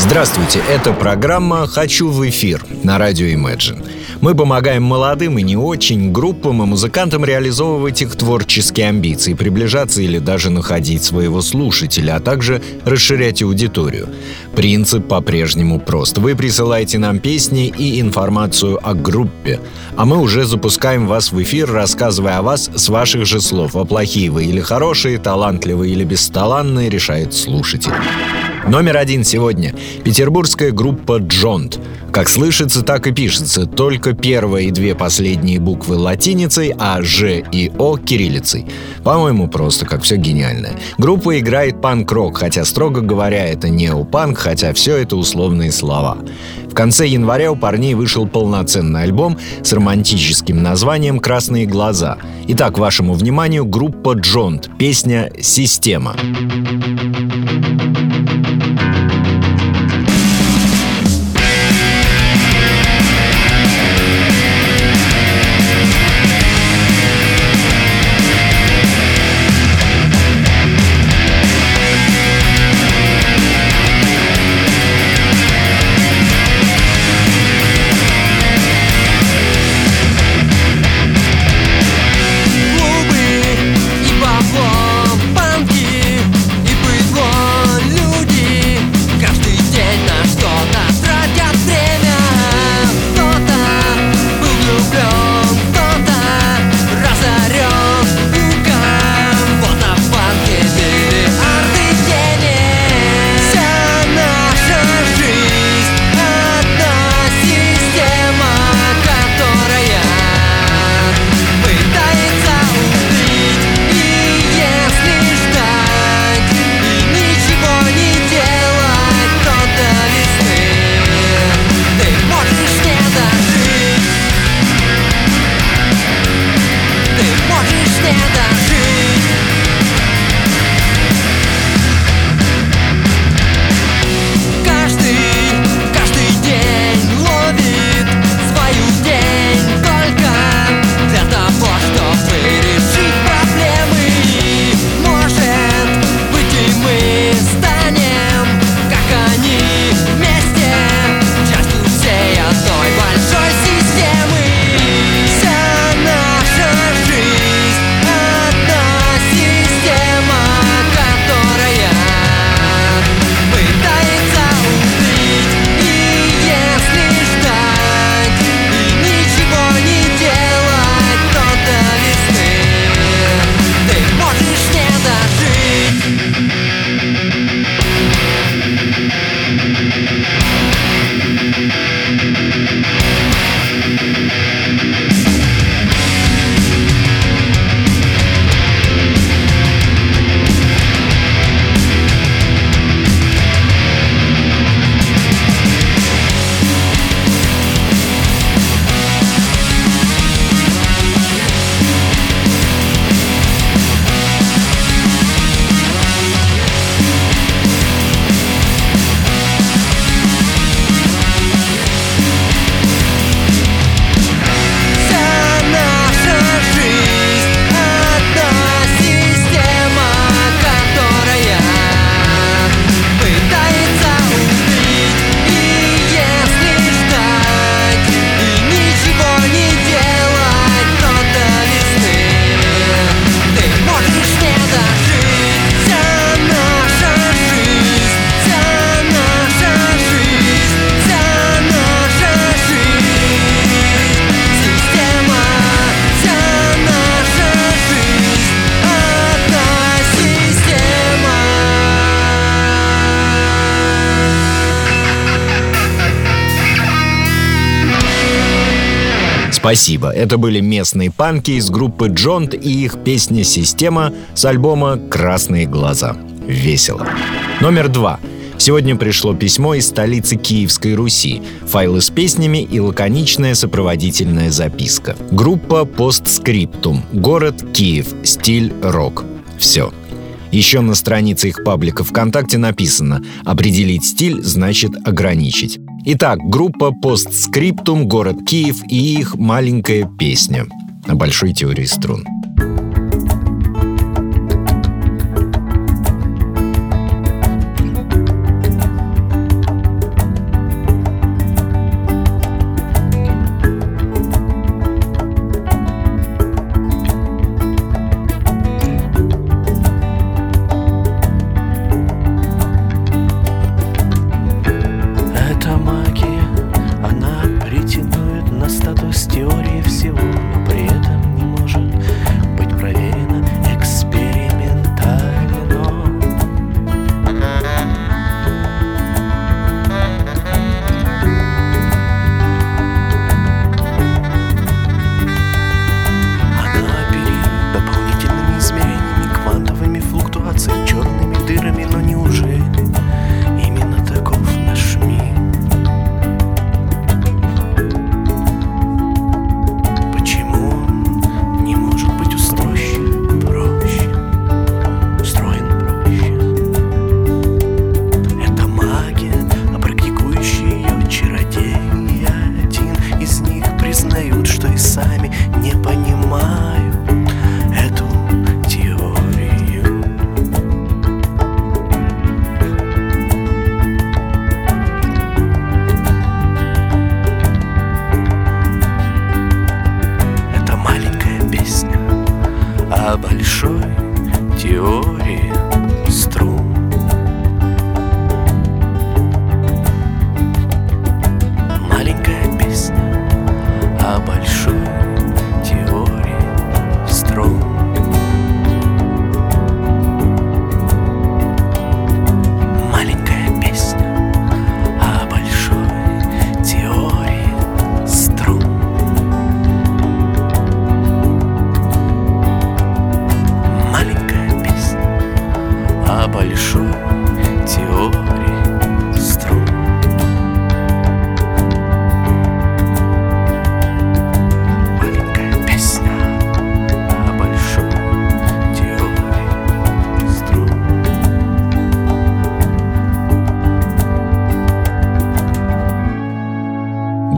Здравствуйте, это программа «Хочу в эфир» на радио Imagine. Мы помогаем молодым и не очень группам и музыкантам реализовывать их творческие амбиции, приближаться или даже находить своего слушателя, а также расширять аудиторию. Принцип по-прежнему прост. Вы присылаете нам песни и информацию о группе, а мы уже запускаем вас в эфир, рассказывая о вас с ваших же слов. А плохие вы или хорошие, талантливые или бесталанные, решает слушатель. Номер один сегодня – петербургская группа «Джонт». Как слышится, так и пишется, только первые и две последние буквы латиницей, а «Ж» и «О» кириллицей. По-моему, просто как все гениальное. Группа играет панк-рок, хотя, строго говоря, это не у панк, хотя все это условные слова. В конце января у парней вышел полноценный альбом с романтическим названием «Красные глаза». Итак, вашему вниманию группа «Джонт», песня «Система». Спасибо. Это были местные панки из группы Джонт и их песня «Система» с альбома «Красные глаза». Весело. Номер два. Сегодня пришло письмо из столицы Киевской Руси, файлы с песнями и лаконичная сопроводительная записка. Группа «Постскриптум», город Киев, стиль рок. Все. Еще на странице их паблика ВКонтакте написано «Определить стиль значит ограничить». Итак, группа «Постскриптум», город Киев и их маленькая песня о большой теории струн.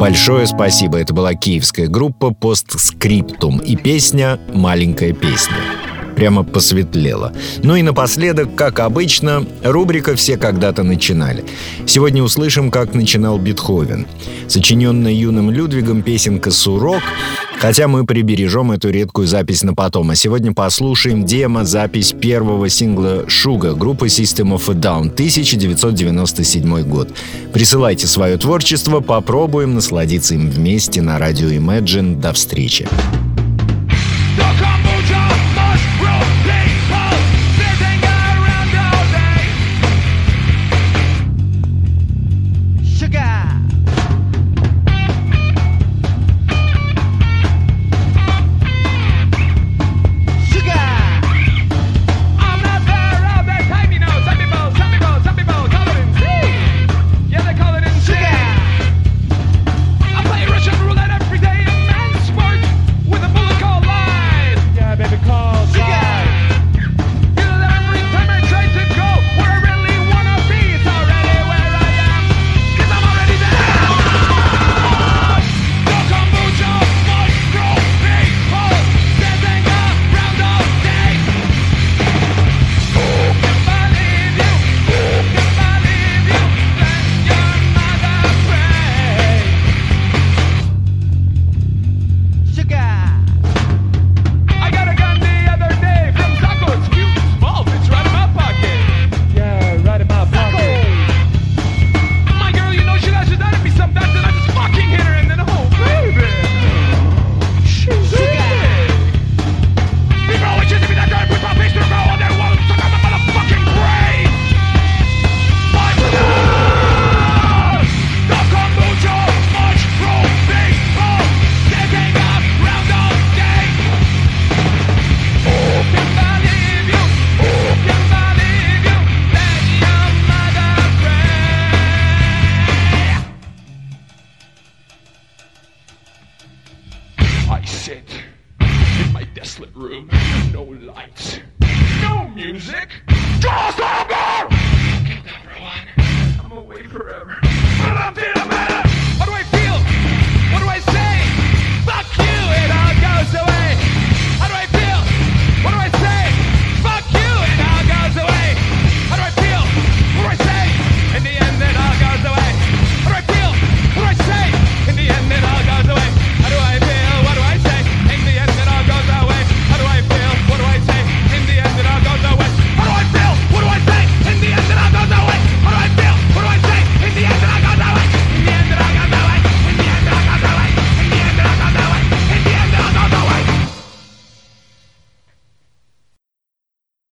Большое спасибо. Это была киевская группа «Постскриптум» и песня «Маленькая песня» прямо посветлело. Ну и напоследок, как обычно, рубрика «Все когда-то начинали». Сегодня услышим, как начинал Бетховен. Сочиненная юным Людвигом песенка «Сурок», хотя мы прибережем эту редкую запись на потом. А сегодня послушаем демо-запись первого сингла «Шуга» группы System of a Down 1997 год. Присылайте свое творчество, попробуем насладиться им вместе на радио Imagine. До встречи!